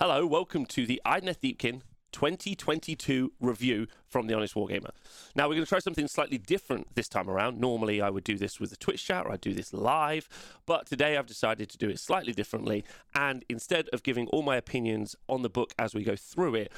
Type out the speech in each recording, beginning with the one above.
Hello, welcome to the Idoneth Deepkin 2022 review from the Honest Wargamer. Now, we're going to try something slightly different this time around. Normally, I would do this with a Twitch chat or I'd do this live, but today I've decided to do it slightly differently. And instead of giving all my opinions on the book as we go through it,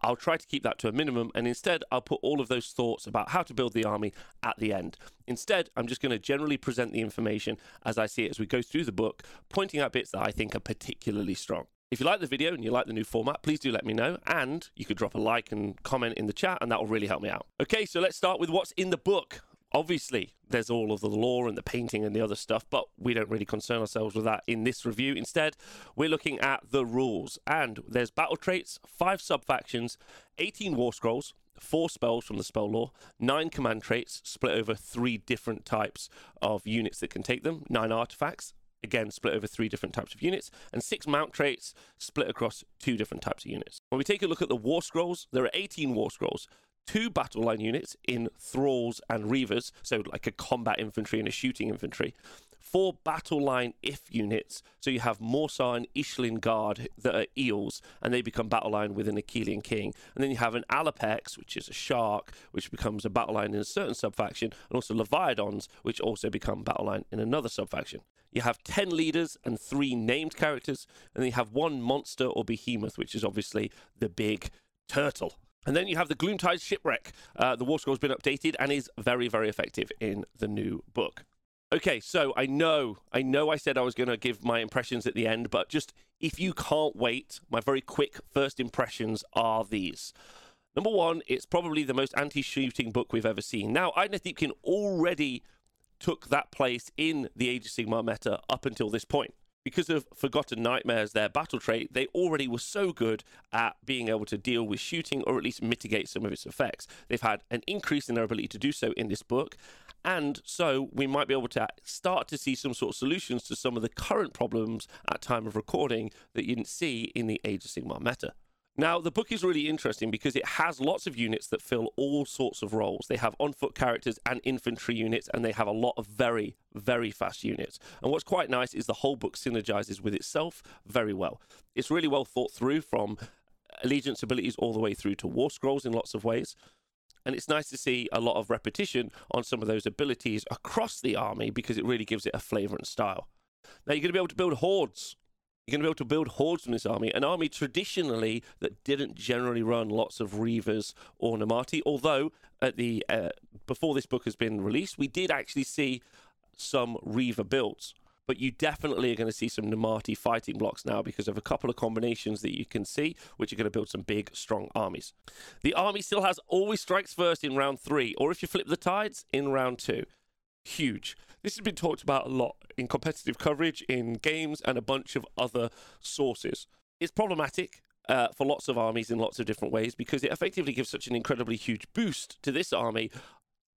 I'll try to keep that to a minimum, and instead, I'll put all of those thoughts about how to build the army at the end. Instead, I'm just going to generally present the information as I see it as we go through the book, pointing out bits that I think are particularly strong. If you like the video and you like the new format, please do let me know. And you could drop a like and comment in the chat, and that will really help me out. Okay, so let's start with what's in the book. Obviously, there's all of the lore and the painting and the other stuff, but we don't really concern ourselves with that in this review. Instead, we're looking at the rules. And there's battle traits, five sub factions, 18 war scrolls, four spells from the spell lore, nine command traits split over three different types of units that can take them, nine artifacts, again split over three different types of units, and six mount traits split across two different types of units. When we take a look at the war scrolls, there are 18 war scrolls. Two battle line units in thralls and reavers, so like a combat infantry and a shooting infantry. Four battle line if units, so you have Morsar and Ishlan Guard that are eels, and they become battle line with an Akhelian king. And then you have an Allopex, which is a shark, which becomes a battle line in a certain subfaction, and also Leviadons, which also become battle line in another subfaction. You have 10 leaders and three named characters, and then you have one monster or behemoth, which is obviously the big turtle. And then you have the Gloomtide Shipwreck. Uh, the War Scroll has been updated and is very, very effective in the new book. Okay, so I know, I know I said I was going to give my impressions at the end, but just if you can't wait, my very quick first impressions are these. Number one, it's probably the most anti shooting book we've ever seen. Now, Idoneth Deepkin already took that place in the Age of Sigmar meta up until this point. Because of Forgotten Nightmares, their battle trait, they already were so good at being able to deal with shooting or at least mitigate some of its effects. They've had an increase in their ability to do so in this book, and so we might be able to start to see some sort of solutions to some of the current problems at time of recording that you didn't see in the Age of Sigmar meta. Now, the book is really interesting because it has lots of units that fill all sorts of roles. They have on foot characters and infantry units, and they have a lot of very, very fast units. And what's quite nice is the whole book synergizes with itself very well. It's really well thought through from allegiance abilities all the way through to war scrolls in lots of ways. And it's nice to see a lot of repetition on some of those abilities across the army because it really gives it a flavor and style. Now, you're going to be able to build hordes you're going to be able to build hordes from this army, an army traditionally that didn't generally run lots of Reavers or Namarti. Although at the uh, before this book has been released, we did actually see some Reaver builds. But you definitely are going to see some Namarti fighting blocks now because of a couple of combinations that you can see, which are going to build some big, strong armies. The army still has always strikes first in round three, or if you flip the tides, in round two huge. This has been talked about a lot in competitive coverage, in games, and a bunch of other sources. It's problematic uh, for lots of armies in lots of different ways because it effectively gives such an incredibly huge boost to this army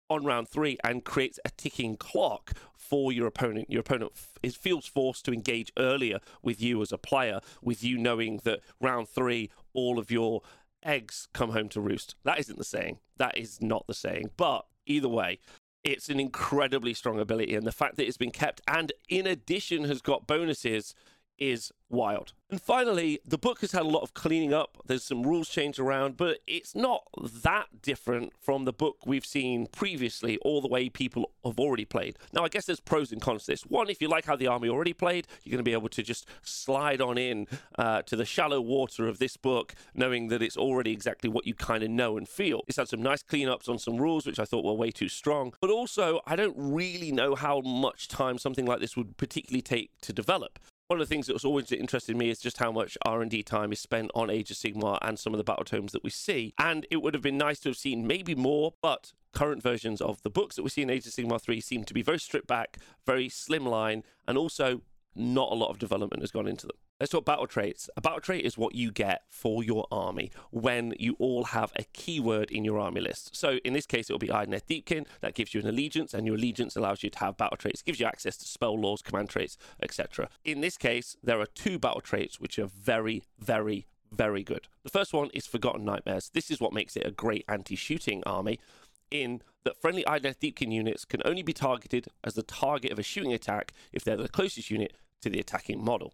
on round three and creates a ticking clock for your opponent. Your opponent f- feels forced to engage earlier with you as a player, with you knowing that round three, all of your eggs come home to roost. That isn't the saying. That is not the saying. But either way, it's an incredibly strong ability, and the fact that it's been kept and in addition has got bonuses is wild. And finally, the book has had a lot of cleaning up. There's some rules changed around, but it's not that different from the book we've seen previously, all the way people have already played. Now, I guess there's pros and cons to this. One, if you like how the army already played, you're going to be able to just slide on in uh, to the shallow water of this book, knowing that it's already exactly what you kind of know and feel. It's had some nice cleanups on some rules, which I thought were way too strong. But also, I don't really know how much time something like this would particularly take to develop one of the things that was always interested me is just how much R&D time is spent on Age of Sigmar and some of the battle tomes that we see. And it would have been nice to have seen maybe more, but current versions of the books that we see in Age of Sigmar 3 seem to be very stripped back, very slimline, and also not a lot of development has gone into them. Let's talk battle traits. A battle trait is what you get for your army when you all have a keyword in your army list. So in this case, it will be Idoneth Deepkin. That gives you an allegiance, and your allegiance allows you to have battle traits. It gives you access to spell laws, command traits, etc. In this case, there are two battle traits which are very, very, very good. The first one is Forgotten Nightmares. This is what makes it a great anti-shooting army in that friendly Idoneth Deepkin units can only be targeted as the target of a shooting attack if they're the closest unit to the attacking model.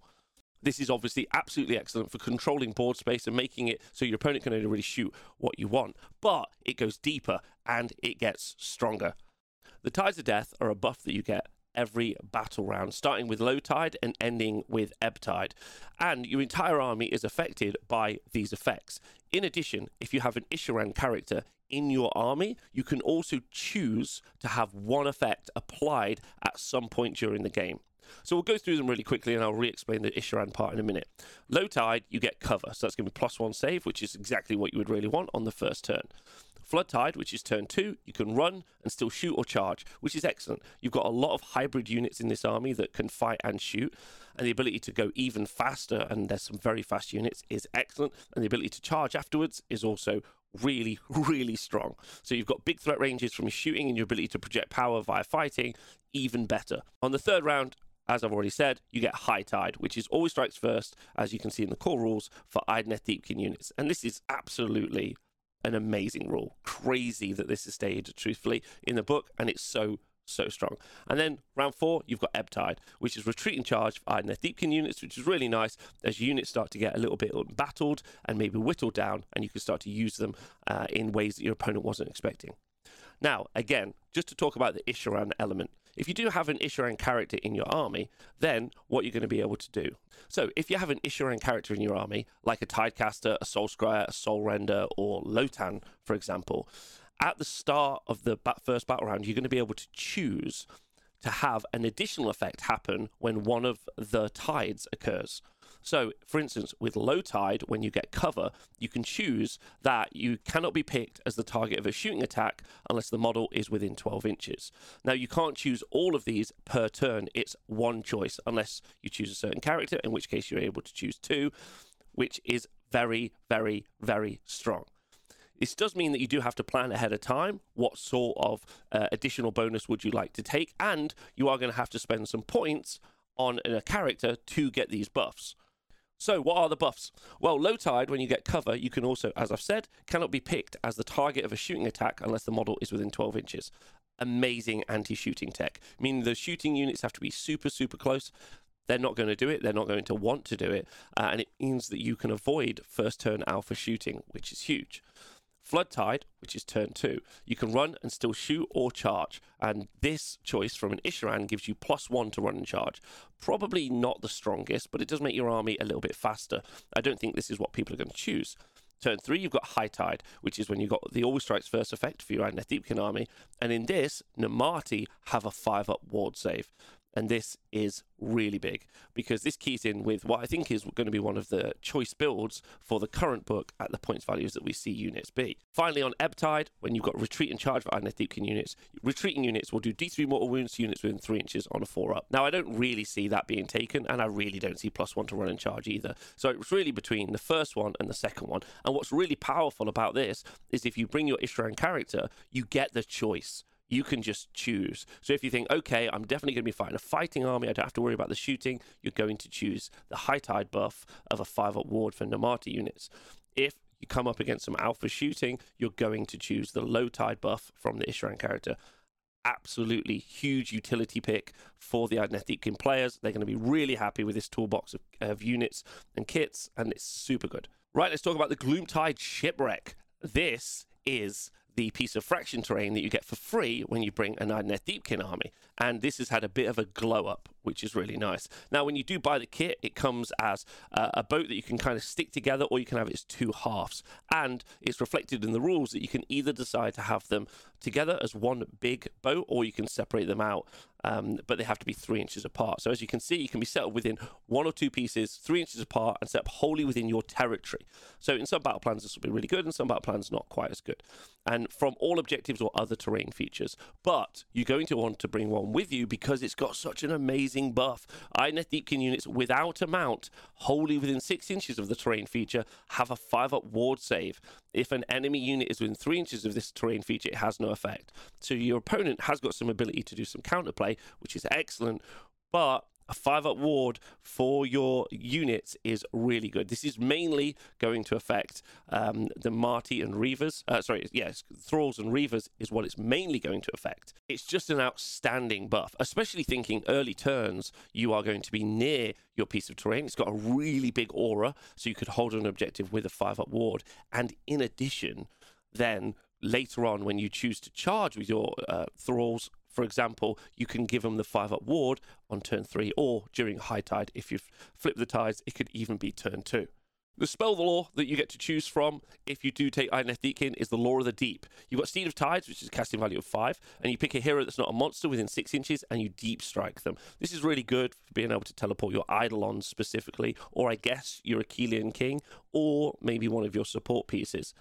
This is obviously absolutely excellent for controlling board space and making it so your opponent can only really shoot what you want. But it goes deeper and it gets stronger. The Tides of Death are a buff that you get every battle round, starting with low tide and ending with ebb tide. And your entire army is affected by these effects. In addition, if you have an Isharann character in your army, you can also choose to have one effect applied at some point during the game. So we'll go through them really quickly and I'll re explain the Isharann part in a minute. Low tide, you get cover. So that's going to be plus one save, which is exactly what you would really want on the first turn. Flood Tide, which is turn two, you can run and still shoot or charge, which is excellent. You've got a lot of hybrid units in this army that can fight and shoot, and the ability to go even faster, and there's some very fast units, is excellent. And the ability to charge afterwards is also really, really strong. So you've got big threat ranges from shooting and your ability to project power via fighting, even better. On the third round, as I've already said, you get High Tide, which is always strikes first, as you can see in the core rules for Idoneth Deepkin units. And this is absolutely an amazing rule. Crazy that this is stated truthfully in the book, and it's so so strong. And then round four, you've got Ebb Tide, which is retreating charge for Idoneth Deepkin units, which is really nice as units start to get a little bit battled and maybe whittled down, and you can start to use them uh, in ways that your opponent wasn't expecting. Now, again, just to talk about the Isharann element. If you do have an Isharann character in your army, then what you're going to be able to do. So, if you have an Isharann character in your army, like a Tidecaster, a Soul Scryer, a Soul Render, or Lotann, for example, at the start of the first battle round, you're going to be able to choose to have an additional effect happen when one of the tides occurs. So, for instance, with low tide, when you get cover, you can choose that you cannot be picked as the target of a shooting attack unless the model is within 12 inches. Now, you can't choose all of these per turn, it's one choice unless you choose a certain character, in which case you're able to choose two, which is very, very, very strong. This does mean that you do have to plan ahead of time what sort of uh, additional bonus would you like to take, and you are going to have to spend some points on a character to get these buffs. So, what are the buffs? Well, low tide, when you get cover, you can also, as I've said, cannot be picked as the target of a shooting attack unless the model is within 12 inches. Amazing anti shooting tech, meaning the shooting units have to be super, super close. They're not going to do it. They're not going to want to do it. Uh, and it means that you can avoid first turn alpha shooting, which is huge. Flood Tide, which is turn two, you can run and still shoot or charge. And this choice from an Isharann gives you plus one to run and charge. Probably not the strongest, but it does make your army a little bit faster. I don't think this is what people are going to choose. Turn three, you've got High Tide, which is when you've got the Always Strikes First effect for your Idoneth Deepkin army. And in this, Namarti have a five up ward save. And this is really big because this keys in with what I think is going to be one of the choice builds for the current book at the points values that we see units be. Finally, on Ebb Tide, when you've got retreat and charge for Idoneth Deepkin units, retreating units will do D3 mortal wounds to units within 3 inches on a 4 up. Now, I don't really see that being taken, and I really don't see plus 1 to run and charge either. So it's really between the first one and the second one. And what's really powerful about this is if you bring your Isharann character, you get the choice you can just choose. So if you think, okay, I'm definitely going to be fighting a fighting army, I don't have to worry about the shooting, you're going to choose the high tide buff of a 5 up ward for Namarti units. If you come up against some alpha shooting, you're going to choose the low tide buff from the Isharann character. Absolutely huge utility pick for the Idoneth players. They're going to be really happy with this toolbox of, of units and kits, and it's super good. Right, let's talk about the Gloomtide Shipwreck. This is the piece of fraction terrain that you get for free when you bring an Idoneth Deepkin army. And this has had a bit of a glow up, which is really nice. Now, when you do buy the kit, it comes as uh, a boat that you can kind of stick together, or you can have its two halves. And it's reflected in the rules that you can either decide to have them together as one big boat, or you can separate them out um, but they have to be three inches apart. So as you can see, you can be set up within one or two pieces, three inches apart, and set up wholly within your territory. So in some battle plans, this will be really good, and some battle plans not quite as good. And from all objectives or other terrain features, but you're going to want to bring one with you because it's got such an amazing buff. Idoneth Deepkin units without a mount, wholly within six inches of the terrain feature, have a five up ward save. If an enemy unit is within three inches of this terrain feature, it has no effect. So your opponent has got some ability to do some counterplay, which is excellent. But a five up ward for your units is really good. This is mainly going to affect um, the Marty and Reavers. Uh, sorry, yes, Thralls and Reavers is what it's mainly going to affect. It's just an outstanding buff, especially thinking early turns, you are going to be near your piece of terrain. It's got a really big aura, so you could hold an objective with a five up ward. And in addition, then later on, when you choose to charge with your uh, thralls, for example, you can give them the five up ward on turn three, or during high tide, if you flip the tides, it could even be turn two. The spell the law that you get to choose from if you do take Idoneth Deepkin is the Lore of the Deep. You've got Steed of Tides, which is a casting value of 5, and you pick a hero that's not a monster within 6 inches and you deep strike them. This is really good for being able to teleport your Eidolons specifically, or I guess your Akhelian King, or maybe one of your support pieces.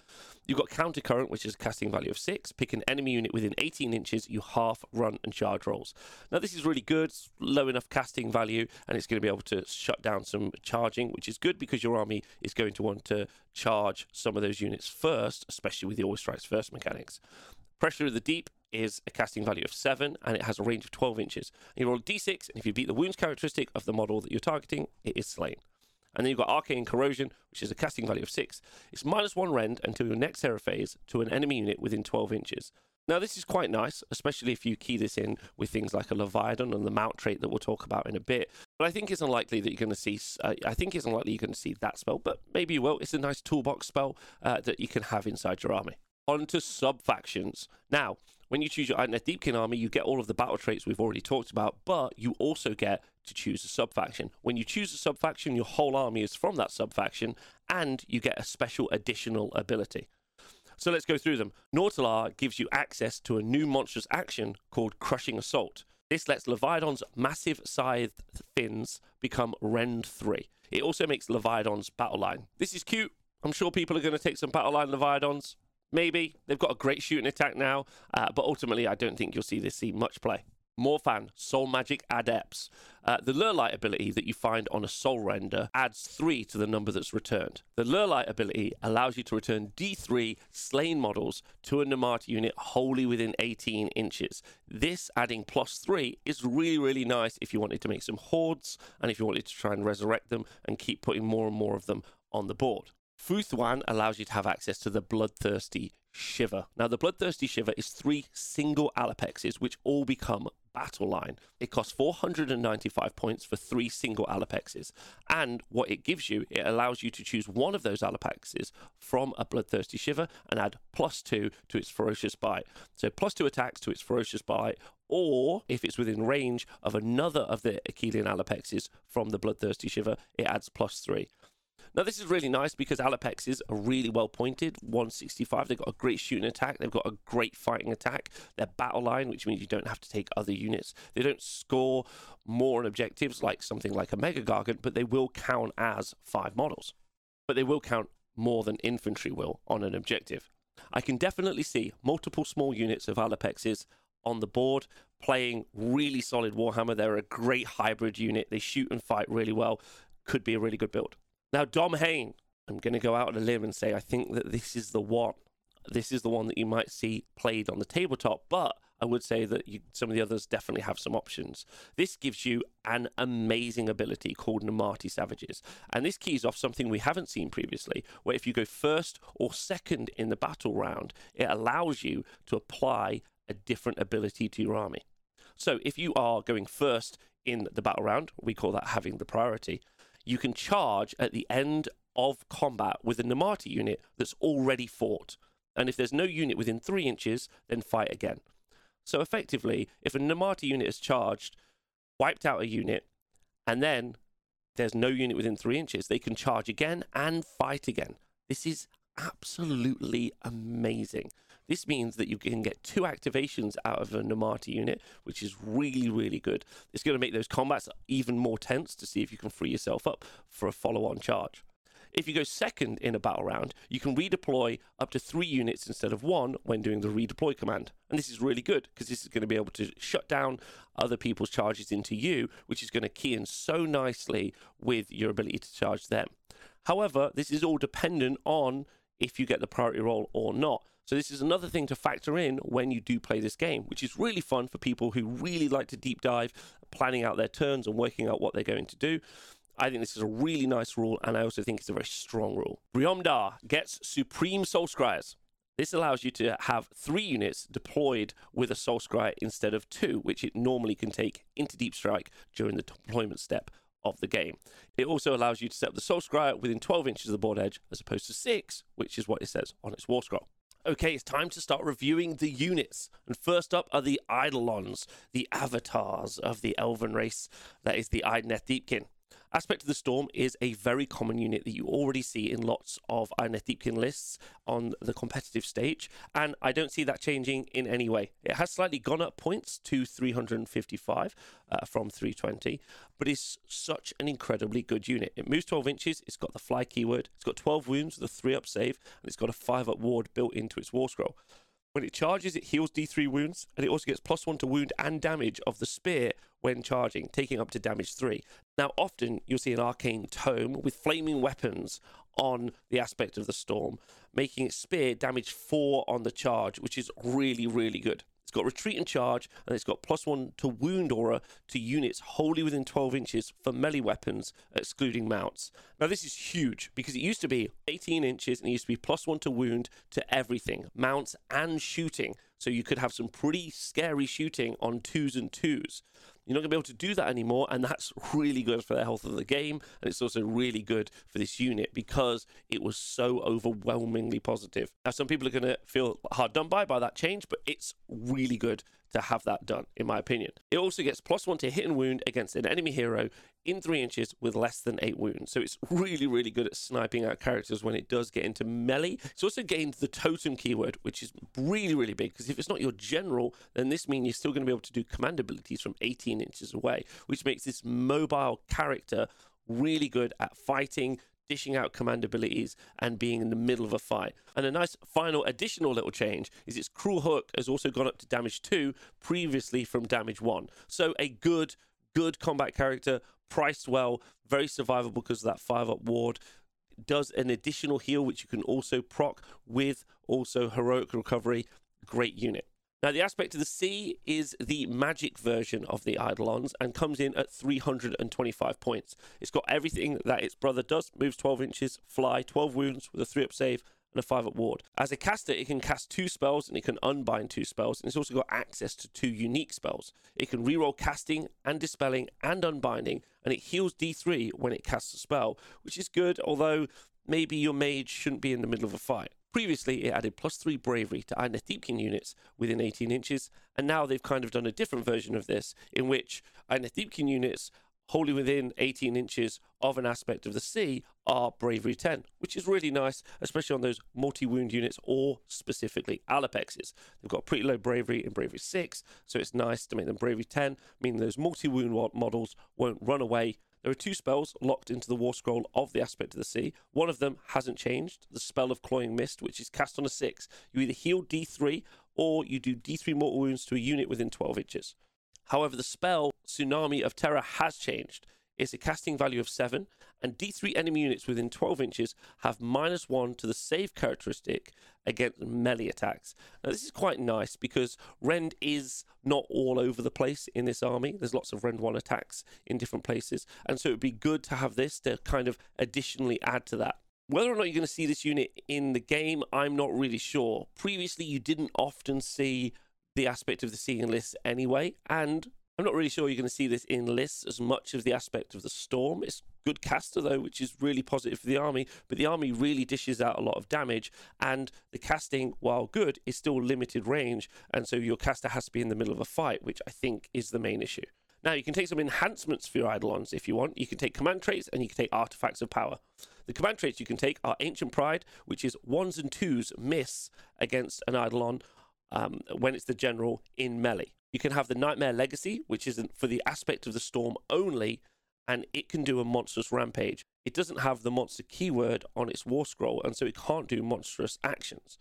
You've got Counter Current, which is a casting value of 6. Pick an enemy unit within 18 inches, you half, run, and charge rolls. Now, this is really good, low enough casting value, and it's going to be able to shut down some charging, which is good because your army is going to want to charge some of those units first, especially with the Always Strikes First mechanics. Pressure of the Deep is a casting value of 7 and it has a range of 12 inches. You roll a d6, and if you beat the wounds characteristic of the model that you're targeting, it is slain. And then you've got Arcane Corrosion, which is a casting value of 6. It's minus 1 rend until your next Terra phase to an enemy unit within 12 inches. Now, this is quite nice, especially if you key this in with things like a Leviadon and the mount trait that we'll talk about in a bit. But I think it's unlikely that you're going to see. Uh, I think it's unlikely you're going to see that spell, but maybe you will. It's a nice toolbox spell uh, that you can have inside your army. On to sub factions. Now, when you choose your Deepkin army, you get all of the battle traits we've already talked about, but you also get to choose a subfaction. When you choose a subfaction, your whole army is from that subfaction, and you get a special additional ability. So let's go through them. Nautilar gives you access to a new monstrous action called Crushing Assault. This lets Leviadon's massive scythed fins become Rend 3. It also makes Leviadon's battle line. This is cute. I'm sure people are going to take some battle line Leviadons. Maybe. They've got a great shooting attack now, uh, but ultimately, I don't think you'll see this see much play. Mor'phann, Soul Magic Adepts. Uh, the Lurelight ability that you find on a Soul Render adds 3 to the number that's returned. The Lurelight ability allows you to return D3 slain models to a Namarti unit wholly within 18 inches. This adding plus 3 is really, really nice if you wanted to make some hordes and if you wanted to try and resurrect them and keep putting more and more of them on the board. Fuethán allows you to have access to the Bloodthirsty Shiver. Now, the Bloodthirsty Shiver is three single Allopexes, which all become battle line. It costs 495 points for three single Allopexes. And what it gives you, it allows you to choose one of those Allopexes from a Bloodthirsty Shiver and add plus two to its Ferocious Bite. So plus two attacks to its Ferocious Bite, or if it's within range of another of the Akhelian Allopexes from the Bloodthirsty Shiver, it adds plus three. Now, this is really nice because Allopexes are really well pointed. 165, they've got a great shooting attack, they've got a great fighting attack. They're battle line, which means you don't have to take other units. They don't score more on objectives like something like a Mega Gargant, but they will count as five models. But they will count more than infantry will on an objective. I can definitely see multiple small units of Allopexes on the board playing really solid Warhammer. They're a great hybrid unit. They shoot and fight really well. Could be a really good build. Now, Dhom-hain, I'm going to go out on a limb and say I think that this is the one. This is the one that you might see played on the tabletop, but I would say that you, some of the others definitely have some options. This gives you an amazing ability called Namarti Savages. And this keys off something we haven't seen previously, where if you go first or second in the battle round, it allows you to apply a different ability to your army. So if you are going first in the battle round, we call that having the priority you can charge at the end of combat with a Namarti unit that's already fought. And if there's no unit within three inches, then fight again. So effectively, if a Namarti unit is charged, wiped out a unit, and then there's no unit within three inches, they can charge again and fight again. This is absolutely amazing. This means that you can get two activations out of a Namarti unit, which is really, really good. It's going to make those combats even more tense to see if you can free yourself up for a follow on charge. If you go second in a battle round, you can redeploy up to three units instead of one when doing the redeploy command. And this is really good because this is going to be able to shut down other people's charges into you, which is going to key in so nicely with your ability to charge them. However, this is all dependent on if you get the priority roll or not. So this is another thing to factor in when you do play this game, which is really fun for people who really like to deep dive, planning out their turns and working out what they're going to do. I think this is a really nice rule, and I also think it's a very strong rule. Briomdar gets Supreme Soul Scryers. This allows you to have three units deployed with a Soul Scryer instead of two, which it normally can take into Deep Strike during the deployment step of the game. It also allows you to set up the Soul Scryer within 12 inches of the board edge as opposed to 6, which is what it says on its War Scroll. Okay, it's time to start reviewing the units. And first up are the Eidolons, the avatars of the elven race. That is the Idoneth Deepkin. Aspect of the Storm is a very common unit that you already see in lots of Idoneth Deepkin lists on the competitive stage, and I don't see that changing in any way. It has slightly gone up points to 355 uh, from 320, but it's such an incredibly good unit. It moves 12 inches, it's got the fly keyword, it's got 12 wounds with a 3 up save, and it's got a 5 up ward built into its war scroll. When it charges, it heals D3 wounds, and it also gets plus one to wound and damage of the spear when charging, taking up to damage three. Now, often you'll see an arcane tome with flaming weapons on the aspect of the storm, making its spear damage four on the charge, which is really, really good. It's got retreat and charge, and it's got plus one to wound aura to units wholly within 12 inches for melee weapons, excluding mounts. Now, this is huge because it used to be 18 inches and it used to be plus one to wound to everything, mounts and shooting. So you could have some pretty scary shooting on twos and twos. You're not going to be able to do that anymore, and that's really good for the health of the game, and it's also really good for this unit because it was so overwhelmingly positive. Now, some people are going to feel hard done by by that change, but it's really good to have that done, in my opinion. It also gets plus one to hit and wound against an enemy hero in three inches with less than eight wounds. So it's really, really good at sniping out characters when it does get into melee. It's also gained the totem keyword, which is really, really big because if it's not your general, then this means you're still going to be able to do command abilities from 18 inches away, which makes this mobile character really good at fighting, dishing out command abilities and being in the middle of a fight. And a nice final additional little change is its cruel hook has also gone up to damage 2 previously from damage 1. So a good good combat character priced well, very survivable because of that 5 up ward. Does an additional heal which you can also proc with also heroic recovery. Great unit. Now, the aspect of the sea is the magic version of the Eidolons and comes in at 325 points. It's got everything that its brother does moves 12 inches, fly, 12 wounds with a 3 up save, and a 5 up ward. As a caster, it can cast two spells and it can unbind two spells, and it's also got access to two unique spells. It can reroll casting and dispelling and unbinding, and it heals D3 when it casts a spell, which is good, although maybe your mage shouldn't be in the middle of a fight. Previously, it added plus three bravery to Idoneth units within 18 inches, and now they've kind of done a different version of this, in which Idoneth units wholly within 18 inches of an aspect of the sea are bravery 10, which is really nice, especially on those multi wound units or specifically Allopexes. They've got pretty low bravery in bravery 6, so it's nice to make them bravery 10, meaning those multi wound models won't run away there are two spells locked into the War Scroll of the Aspect of the Sea. One of them hasn't changed, the spell of Cloying Mist, which is cast on a 6. You either heal D3 or you do D3 mortal wounds to a unit within 12 inches. However, the spell Tsunami of Terror has changed. It's a casting value of 7, and D3 enemy units within 12 inches have minus 1 to the save characteristic against melee attacks. Now, this is quite nice because Rend is not all over the place in this army. There's lots of Rend 1 attacks in different places, and so it would be good to have this to kind of additionally add to that. Whether or not you're going to see this unit in the game, I'm not really sure. Previously, you didn't often see the aspect of the seeing list anyway, and I'm not really sure you're going to see this in lists as much as the aspect of the storm. It's good caster though, which is really positive for the army. But the army really dishes out a lot of damage, and the casting, while good, is still limited range, and so your caster has to be in the middle of a fight, which I think is the main issue. Now you can take some enhancements for your Eidolons if you want. You can take command traits and you can take artifacts of power. The command traits you can take are Ancient Pride, which is ones and twos miss against an Eidolon um, when it's the general in melee. You can have the Nightmare Legacy, which isn't for the aspect of the storm only, and it can do a monstrous rampage. It doesn't have the monster keyword on its war scroll, and so it can't do monstrous actions.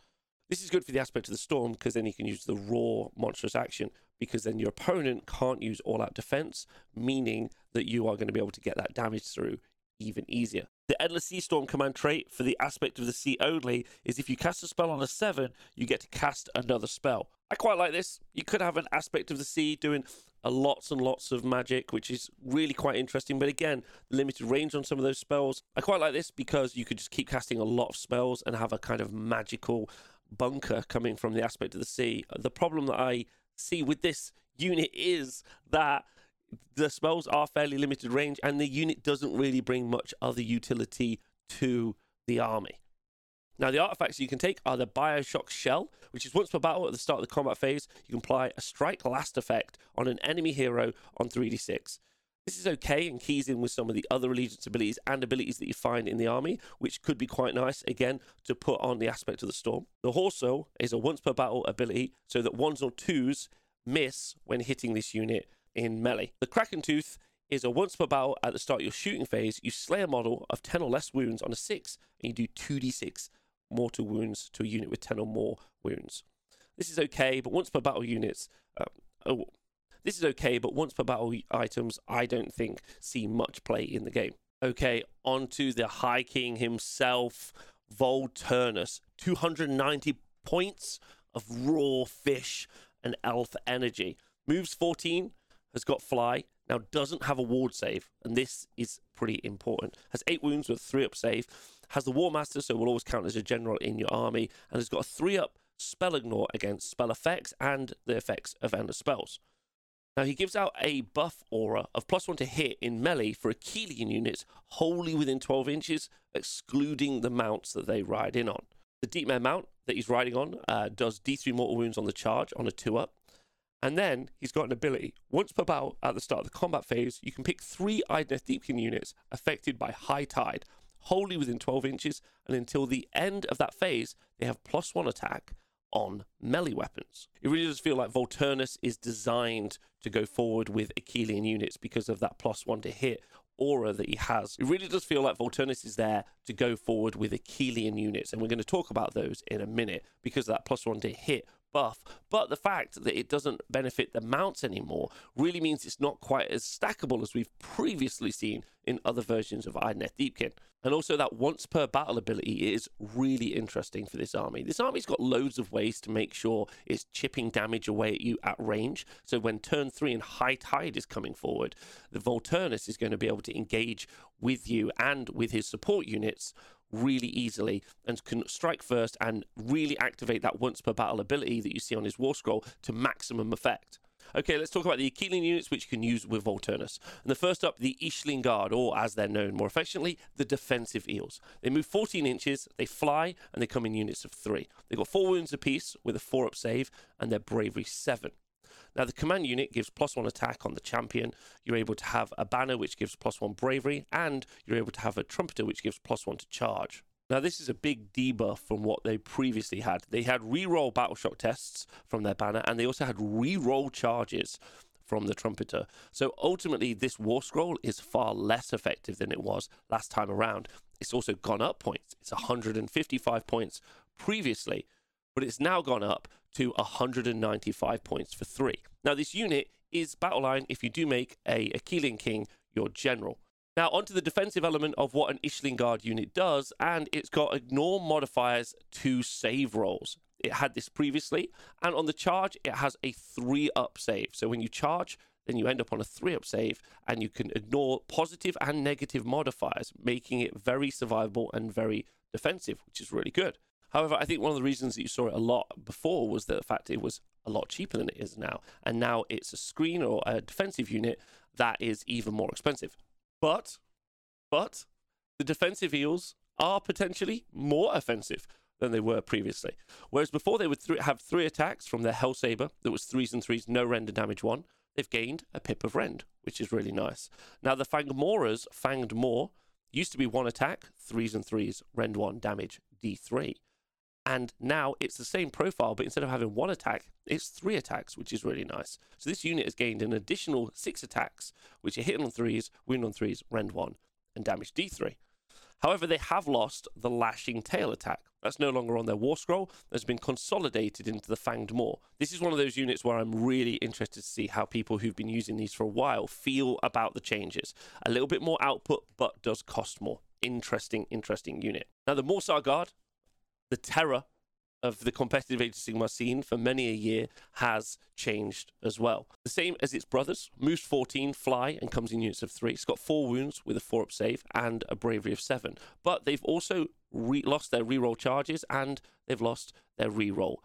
This is good for the aspect of the storm because then you can use the raw monstrous action because then your opponent can't use all out defense, meaning that you are going to be able to get that damage through even easier. The Endless Sea Storm command trait for the aspect of the sea only is if you cast a spell on a 7, you get to cast another spell. I quite like this. You could have an aspect of the sea doing a lots and lots of magic, which is really quite interesting. But again, limited range on some of those spells. I quite like this because you could just keep casting a lot of spells and have a kind of magical bunker coming from the aspect of the sea. The problem that I see with this unit is that the spells are fairly limited range and the unit doesn't really bring much other utility to the army. Now, the artifacts you can take are the Bioshock Shell, which is once per battle at the start of the combat phase, you can apply a strike last effect on an enemy hero on 3d6. This is okay and keys in with some of the other allegiance abilities and abilities that you find in the army, which could be quite nice, again, to put on the aspect of the storm. The Horso is a once per battle ability, so that ones or twos miss when hitting this unit in melee. The Kraken Tooth is a once per battle at the start of your shooting phase, you slay a model of 10 or less wounds on a 6, and you do 2d6 mortal wounds to a unit with 10 or more wounds. This is okay, but once per battle units, uh, oh, this is okay, but once per battle items, I don't think see much play in the game. Okay, on to the High King himself, Volturnos. 290 points of raw fish and elf energy. Moves 14, has got fly, now doesn't have a ward save, and this is pretty important. Has 8 wounds with 3 up save, has the War Master, so will always count as a general in your army, and has got a 3 up spell ignore against spell effects and the effects of endless spells. Now he gives out a buff aura of plus one to hit in melee for Akhelian units wholly within 12 inches, excluding the mounts that they ride in on. The Deepmare mount that he's riding on uh, does D3 mortal wounds on the charge on a 2 up. And then he's got an ability. Once per battle at the start of the combat phase, you can pick three Idoneth Deepkin units affected by High Tide, wholly within 12 inches, and until the end of that phase, they have plus one attack on melee weapons. It really does feel like Volturnos is designed to go forward with Akhelian units because of that plus one to hit aura that he has. It really does feel like Volturnos is there to go forward with Akhelian units, and we're going to talk about those in a minute because of that plus one to hit buff. But the fact that it doesn't benefit the mounts anymore really means it's not quite as stackable as we've previously seen in other versions of Idoneth Deepkin. And also that once per battle ability is really interesting for this army. This army's got loads of ways to make sure it's chipping damage away at you at range. So when turn three and high tide is coming forward, the Volturnos is going to be able to engage with you and with his support units really easily and can strike first and really activate that once per battle ability that you see on his war scroll to maximum effect. Okay, let's talk about the Akhelian units which you can use with Volturnos. And the first up, the Ishlan Guard, or as they're known more affectionately, the defensive eels. They move 14 inches, they fly, and they come in units of three. They've got four wounds apiece with a four up save, and their bravery seven. Now, the command unit gives plus one attack on the champion. You're able to have a banner which gives plus one bravery, and you're able to have a trumpeter which gives plus one to charge. Now, this is a big debuff from what they previously had. They had reroll battle shock tests from their banner, and they also had reroll charges from the trumpeter. So ultimately, this war scroll is far less effective than it was last time around. It's also gone up points. It's 155 points previously, but it's now gone up to 195 points for three. Now, this unit is battle line if you do make a Akhelian King your general. Now, onto the defensive element of what an Ishlan Guard unit does, and it's got ignore modifiers to save rolls. It had this previously, and on the charge, it has a three up save. So when you charge, then you end up on a three up save, and you can ignore positive and negative modifiers, making it very survivable and very defensive, which is really good. However, I think one of the reasons that you saw it a lot before was the fact it was a lot cheaper than it is now. And now it's a screen or a defensive unit that is even more expensive. But, but, the defensive eels are potentially more offensive than they were previously. Whereas before they would th- have three attacks from their Helsabre that was threes and threes, no render damage one. They've gained a pip of rend, which is really nice. Now the Fangmoras, Fanged Maw, used to be one attack, threes and threes, rend one, damage D3. And now it's the same profile, but instead of having one attack, it's three attacks, which is really nice. So this unit has gained an additional six attacks, which are hit on threes, wound on threes, rend one, and damage D3. However, they have lost the lashing tail attack. That's no longer on their war scroll. That's been consolidated into the Fanged Maw. This is one of those units where I'm really interested to see how people who've been using these for a while feel about the changes. A little bit more output, but does cost more. Interesting, interesting unit. Now, the Morrsarr Guard, the terror of the competitive Age of Sigmar scene for many a year has changed as well. The same as its brothers, moves 14, fly, and comes in units of three. It's got four wounds with a four up save and a bravery of seven. But they've also re- lost their reroll charges and they've lost their reroll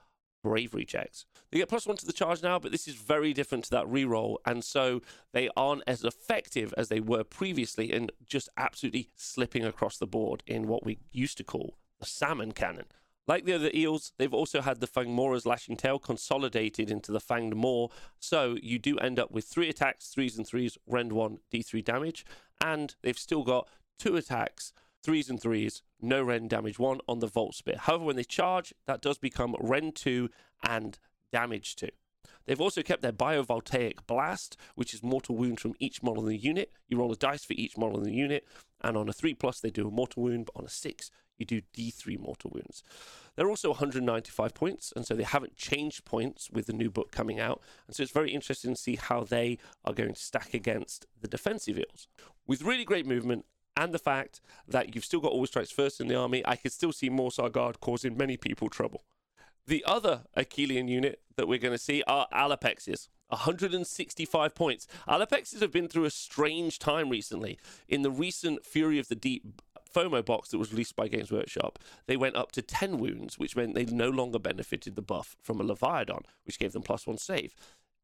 bravery checks. They get plus one to the charge now, but this is very different to that reroll, and so they aren't as effective as they were previously in just absolutely slipping across the board in what we used to call the salmon cannon. Like the other eels, they've also had the Fangmora's lashing tail consolidated into the Fanged Maw, so you do end up with three attacks, threes and threes, rend one, d3 damage, and they've still got two attacks, threes and threes, no rend damage one on the Volt Spit. However, when they charge, that does become rend two and damage two. They've also kept their Biovoltaic Blast, which is mortal wound from each model in the unit. You roll a dice for each model in the unit, and on a 3 plus, they do a mortal wound, but on a 6, you do D3 mortal wounds. They're also 195 points, and so they haven't changed points with the new book coming out. And so it's very interesting to see how they are going to stack against the defensive eels. With really great movement and the fact that you've still got all Strikes First in the army, I could still see Morrsarr Guard causing many people trouble. The other Akhelian unit that we're going to see are Allopexes. 165 points. Allopexes have been through a strange time recently. In the recent Fury of the Deep FOMO box that was released by Games Workshop, they went up to 10 wounds, which meant they no longer benefited the buff from a Leviadon, which gave them plus one save.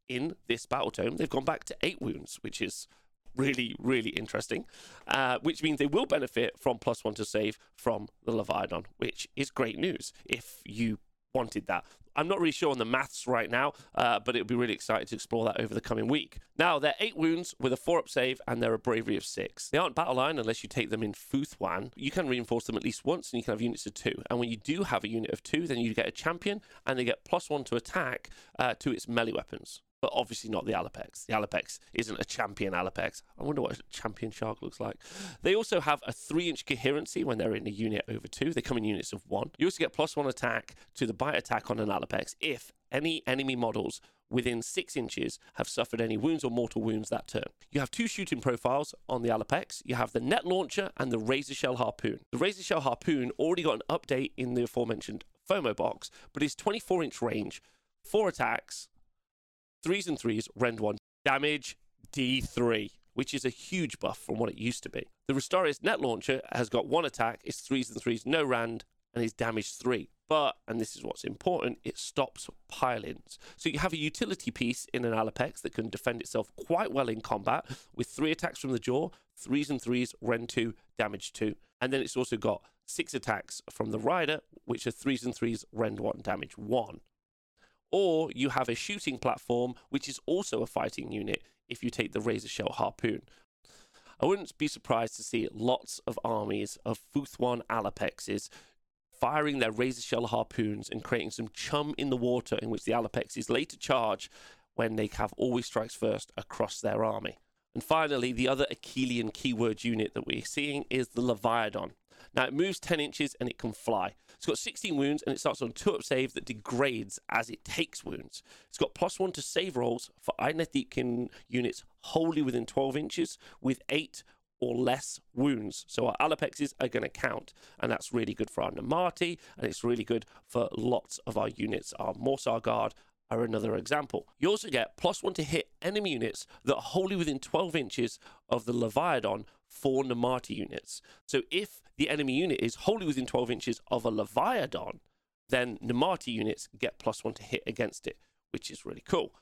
In this battle tome, they've gone back to 8 wounds, which is really, really interesting, uh, which means they will benefit from plus one to save from the Leviadon, which is great news if you wanted that. I'm not really sure on the maths right now, uh, but it would be really exciting to explore that over the coming week. Now, they're eight wounds with a four up save, and they're a bravery of six. They aren't battle line unless you take them in Fuethán. You can reinforce them at least once, and you can have units of two. And when you do have a unit of two, then you get a champion, and they get plus one to attack uh, to its melee weapons but obviously not the Allopex. The Allopex isn't a champion Allopex. I wonder what a champion shark looks like. They also have a three inch coherency when they're in a unit over two. They come in units of one. You also get plus one attack to the bite attack on an Allopex if any enemy models within six inches have suffered any wounds or mortal wounds that turn. You have two shooting profiles on the Allopex. You have the net launcher and the razor shell harpoon. The razor shell harpoon already got an update in the aforementioned FOMO box, but it's 24 inch range, four attacks, threes and threes, rend one, damage D3, which is a huge buff from what it used to be. The Retarius net launcher has got one attack, it's threes and threes, no rand, and is damage three. But, and this is what's important, it stops pile-ins. So you have a utility piece in an Allopex that can defend itself quite well in combat with three attacks from the jaw, threes and threes, rend two, damage two. And then it's also got six attacks from the rider, which are threes and threes, rend one, damage one or you have a shooting platform, which is also a fighting unit if you take the Razor Shell Harpoon. I wouldn't be surprised to see lots of armies of Fuethán Allopexes firing their Razor Shell Harpoons and creating some chum in the water in which the Allopexes later charge when they have always strikes first across their army. And finally, the other Akhelian keyword unit that we're seeing is the Leviadon. Now, it moves 10 inches and it can fly. It's got 16 wounds and it starts on 2 up save that degrades as it takes wounds. It's got plus 1 to save rolls for Idoneth Deepkin units wholly within 12 inches with 8 or less wounds. So our Allopexes are going to count, and that's really good for our Namarti, and it's really good for lots of our units. Our Morrsarr Guard are another example. You also get plus one to hit enemy units that are wholly within 12 inches of the Leviadon for Namarti units. So if the enemy unit is wholly within 12 inches of a Leviadon, then Namarti units get plus one to hit against it, which is really cool.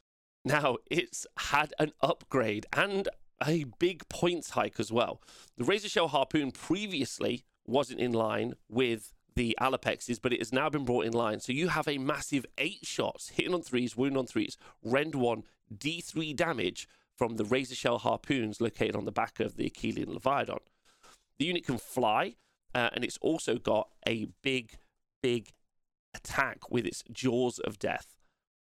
Now, it's had an upgrade and a big points hike as well. The Razor Shell Harpoon previously wasn't in line with the Allopexes, but it has now been brought in line. So you have a massive eight shots, hitting on threes, wound on threes, rend one, D3 damage from the razor shell harpoons located on the back of the Akhelian Leviadon. The unit can fly, uh, and it's also got a big, big attack with its Jaws of Death.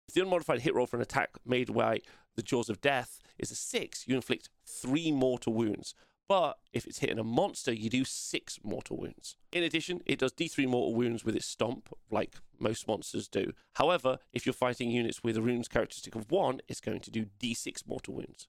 If the unmodified hit roll for an attack made by the Jaws of Death is a six, you inflict three mortal wounds. But if it's hitting a monster, you do six mortal wounds. In addition, it does d3 mortal wounds with its stomp, like most monsters do. However, if you're fighting units with a runes characteristic of one, it's going to do d6 mortal wounds.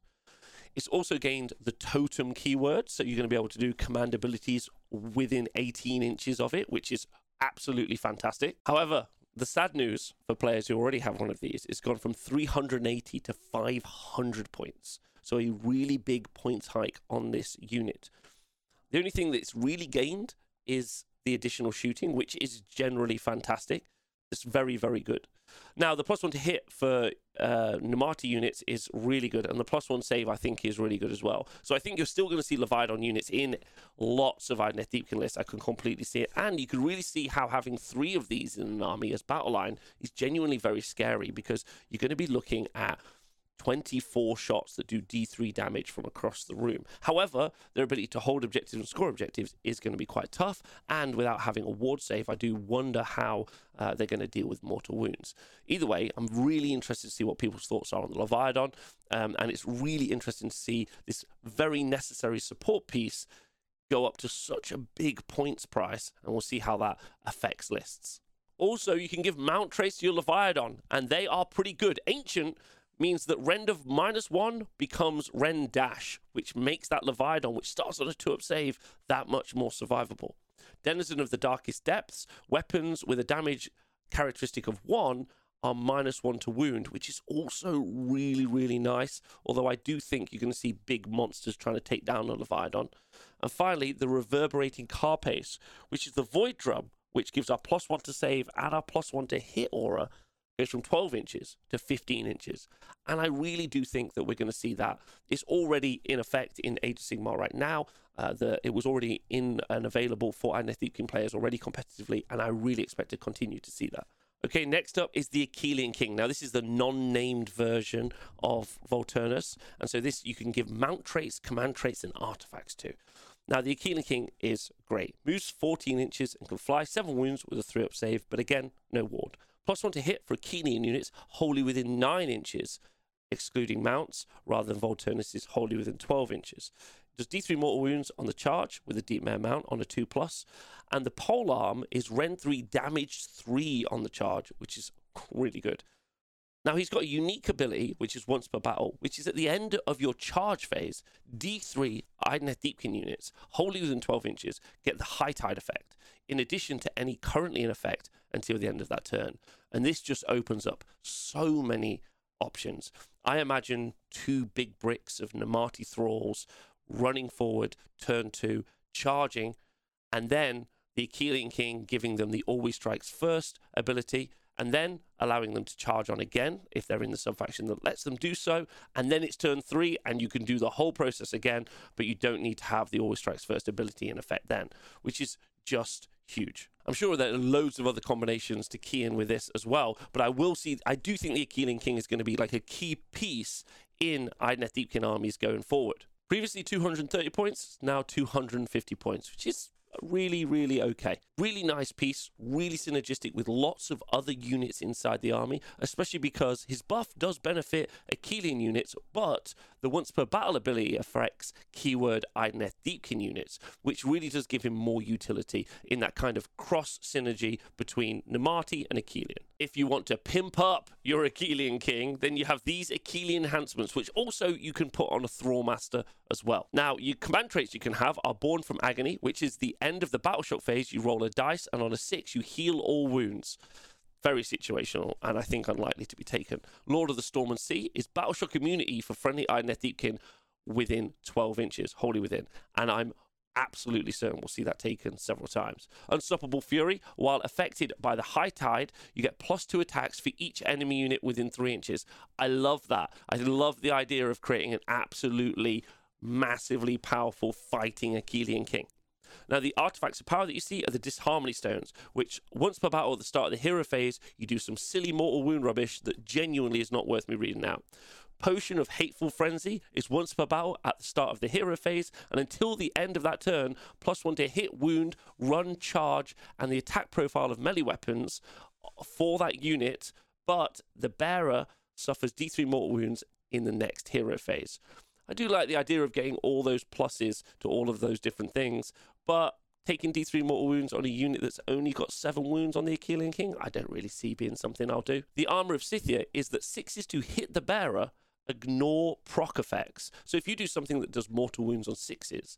It's also gained the totem keyword, so you're going to be able to do command abilities within 18 inches of it, which is absolutely fantastic. However, the sad news for players who already have one of these is gone from 380 to 500 points. So a really big points hike on this unit. The only thing that's really gained is the additional shooting, which is generally fantastic. It's very, very good. Now, the plus one to hit for uh, Namarti units is really good, and the plus one save, I think, is really good as well. So I think you're still going to see Leviadon units in lots of Idoneth Deepkin lists. I can completely see it. And you can really see how having three of these in an army as battle line is genuinely very scary because you're going to be looking at 24 shots that do D3 damage from across the room. However, their ability to hold objectives and score objectives is going to be quite tough, and without having a ward save, I do wonder how uh, they're going to deal with mortal wounds. Either way, I'm really interested to see what people's thoughts are on the Leviadon, um, and it's really interesting to see this very necessary support piece go up to such a big points price, and we'll see how that affects lists. Also, you can give Mount Traits to your Leviadon, and they are pretty good. Ancient means that rend of minus one becomes rend dash, which makes that Leviadon, which starts on a two up save, that much more survivable. Denizen of the Darkest Depths, weapons with a damage characteristic of one are minus one to wound, which is also really, really nice. Although I do think you're going to see big monsters trying to take down a Leviadon. And finally, the Reverberating Carapace, which is the Void Drum, which gives our plus one to save and our plus one to hit aura goes from 12 inches to 15 inches. And I really do think that we're going to see that. It's already in effect in Age of Sigmar right now. Uh, the, it was already in and available for Idoneth Deepkin players already competitively, and I really expect to continue to see that. Okay, next up is the Akhelian King. Now, this is the non-named version of Volturnos, and so this you can give mount traits, command traits, and artifacts to. Now, the Akhelian King is great. Moves 14 inches and can fly 7 wounds with a 3 up save, but again, no ward. Plus one to hit for Akhelian units wholly within 9 inches, excluding mounts, rather than Volturnos wholly within 12 inches. Does D3 mortal wounds on the charge with a deep mare mount on a 2 plus, and the pole arm is Rend 3 damage 3 on the charge, which is really good. Now he's got a unique ability, which is once per battle, which is at the end of your charge phase, D3 Idoneth Deepkin units, wholly within 12 inches, get the high tide effect, in addition to any currently in effect until the end of that turn. And this just opens up so many options. I imagine two big bricks of Namarti thralls running forward, turn two, charging, and then the Akhelian King giving them the always strikes first ability and then allowing them to charge on again if they're in the subfaction that lets them do so. And then it's turn three, and you can do the whole process again, but you don't need to have the always strikes first ability in effect then, which is just huge. I'm sure there are loads of other combinations to key in with this as well, but I will see, I do think the Akhelian King is going to be like a key piece in Idoneth Deepkin armies going forward. Previously 230 points, now 250 points, which is really, really okay. Really nice piece, really synergistic with lots of other units inside the army, especially because his buff does benefit Akhelian units, but the once per battle ability affects keyword Idoneth Deepkin units, which really does give him more utility in that kind of cross synergy between Namarti and Akhelian. If you want to pimp up your Akhelian king, then you have these Akhelian enhancements, which also you can put on a Thrall Master as well. Now, your command traits you can have are Born from Agony, which is the end of the battle shock phase. You roll a dice, and on a six, you heal all wounds very situational and I think unlikely to be taken. Lord of the Storm and Sea is battle shock immunity for friendly Idoneth Deepkin within 12 inches, wholly within. And I'm absolutely certain we'll see that taken several times. Unstoppable Fury, while affected by the high tide, you get plus two attacks for each enemy unit within three inches. I love that. I love the idea of creating an absolutely massively powerful fighting Akhelian King. Now, the artifacts of power that you see are the Disharmony Stones, which once per battle at the start of the hero phase, you do some silly mortal wound rubbish that genuinely is not worth me reading out. Potion of Hateful Frenzy is once per battle at the start of the hero phase, and until the end of that turn, plus one to hit, wound, run, charge, and the attack profile of melee weapons for that unit, but the bearer suffers D3 mortal wounds in the next hero phase. I do like the idea of getting all those pluses to all of those different things, but taking D3 mortal wounds on a unit that's only got seven wounds on the Akhelian King, I don't really see being something I'll do. The armor of Scythia is that sixes to hit the bearer, ignore proc effects. So if you do something that does mortal wounds on sixes,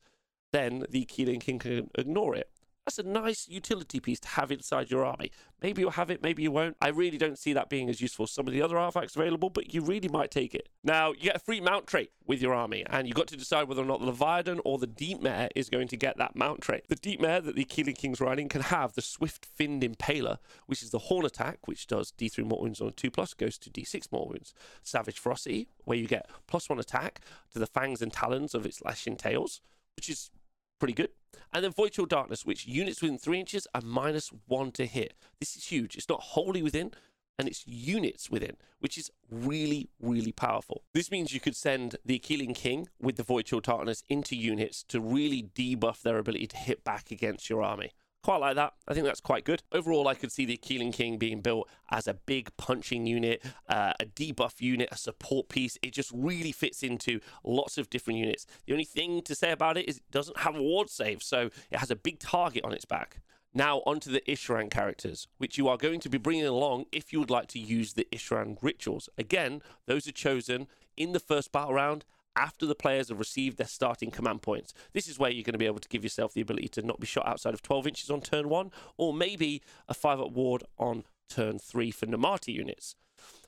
then the Akhelian King can ignore it. That's a nice utility piece to have inside your army. Maybe you'll have it, maybe you won't. I really don't see that being as useful as some of the other artifacts available, but you really might take it. Now, you get a free mount trait with your army, and you've got to decide whether or not the Leviadon or the Deep Mare is going to get that mount trait. The Deep Mare that the Akhelian King's riding can have the Swift Finned Impaler, which is the Horn attack, which does D3 mortal wounds on a 2 plus, goes to D6 more wounds. Savage Ferocity, where you get plus 1 attack to the fangs and talons of its lashing tails, which is pretty good. And then Void Darkness, which units within three inches are minus one to hit. This is huge. It's not wholly within, and it's units within, which is really, really powerful. This means you could send the Akhelian King with the Void Darkness into units to really debuff their ability to hit back against your army. Quite like that. I think that's quite good. Overall, I could see the Akhelian King being built as a big punching unit, uh, a debuff unit, a support piece. It just really fits into lots of different units. The only thing to say about it is it doesn't have a ward save, so it has a big target on its back. Now, onto the Isharann characters, which you are going to be bringing along if you would like to use the Isharann rituals. Again, those are chosen in the first battle round after the players have received their starting command points. This is where you're going to be able to give yourself the ability to not be shot outside of 12 inches on turn one, or maybe a 5 up ward on turn three for Namarti units.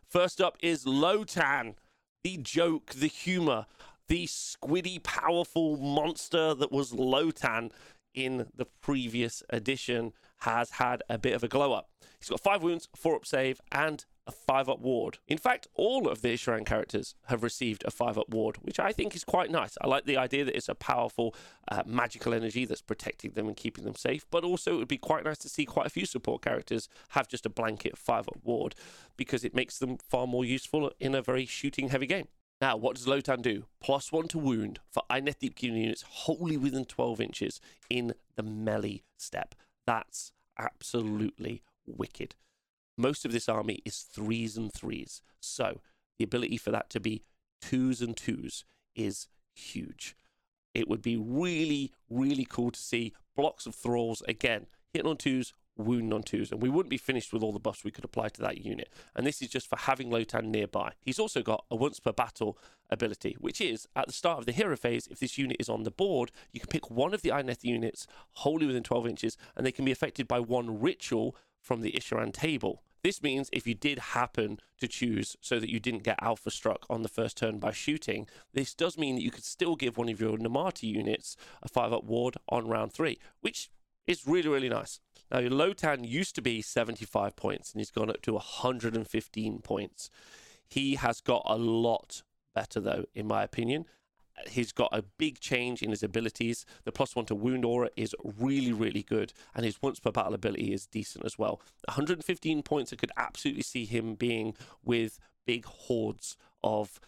First up is Lotann, the joke, the humor, the squiddy, powerful monster that was Lotann in the previous edition has had a bit of a glow up. He's got five wounds, four up save, and a five up ward. In fact, all of the Isharann characters have received a five up ward, which I think is quite nice. I like the idea that it's a powerful uh, magical energy that's protecting them and keeping them safe, but also it would be quite nice to see quite a few support characters have just a blanket five up ward because it makes them far more useful in a very shooting heavy game. Now, what does Lotann do? Plus one to wound for Idoneth Deepkin units wholly within 12 inches in the melee step. That's absolutely wicked most of this army is threes and threes. So the ability for that to be twos and twos is huge. It would be really, really cool to see blocks of thralls again, hitting on twos, wound on twos, and we wouldn't be finished with all the buffs we could apply to that unit. And this is just for having Lotann nearby. He's also got a once per battle ability, which is at the start of the hero phase, if this unit is on the board, you can pick one of the Idoneth units wholly within 12 inches, and they can be affected by one ritual from the Isharann table. This means if you did happen to choose so that you didn't get alpha struck on the first turn by shooting, this does mean that you could still give one of your Namarti units a 5 up ward on round 3, which is really, really nice. Now, your Lotann used to be 75 points and he's gone up to 115 points. He has got a lot better, though, in my opinion he's got a big change in his abilities. The plus one to wound aura is really, really good, and his once per battle ability is decent as well. 115 points, I could absolutely see him being with big hordes of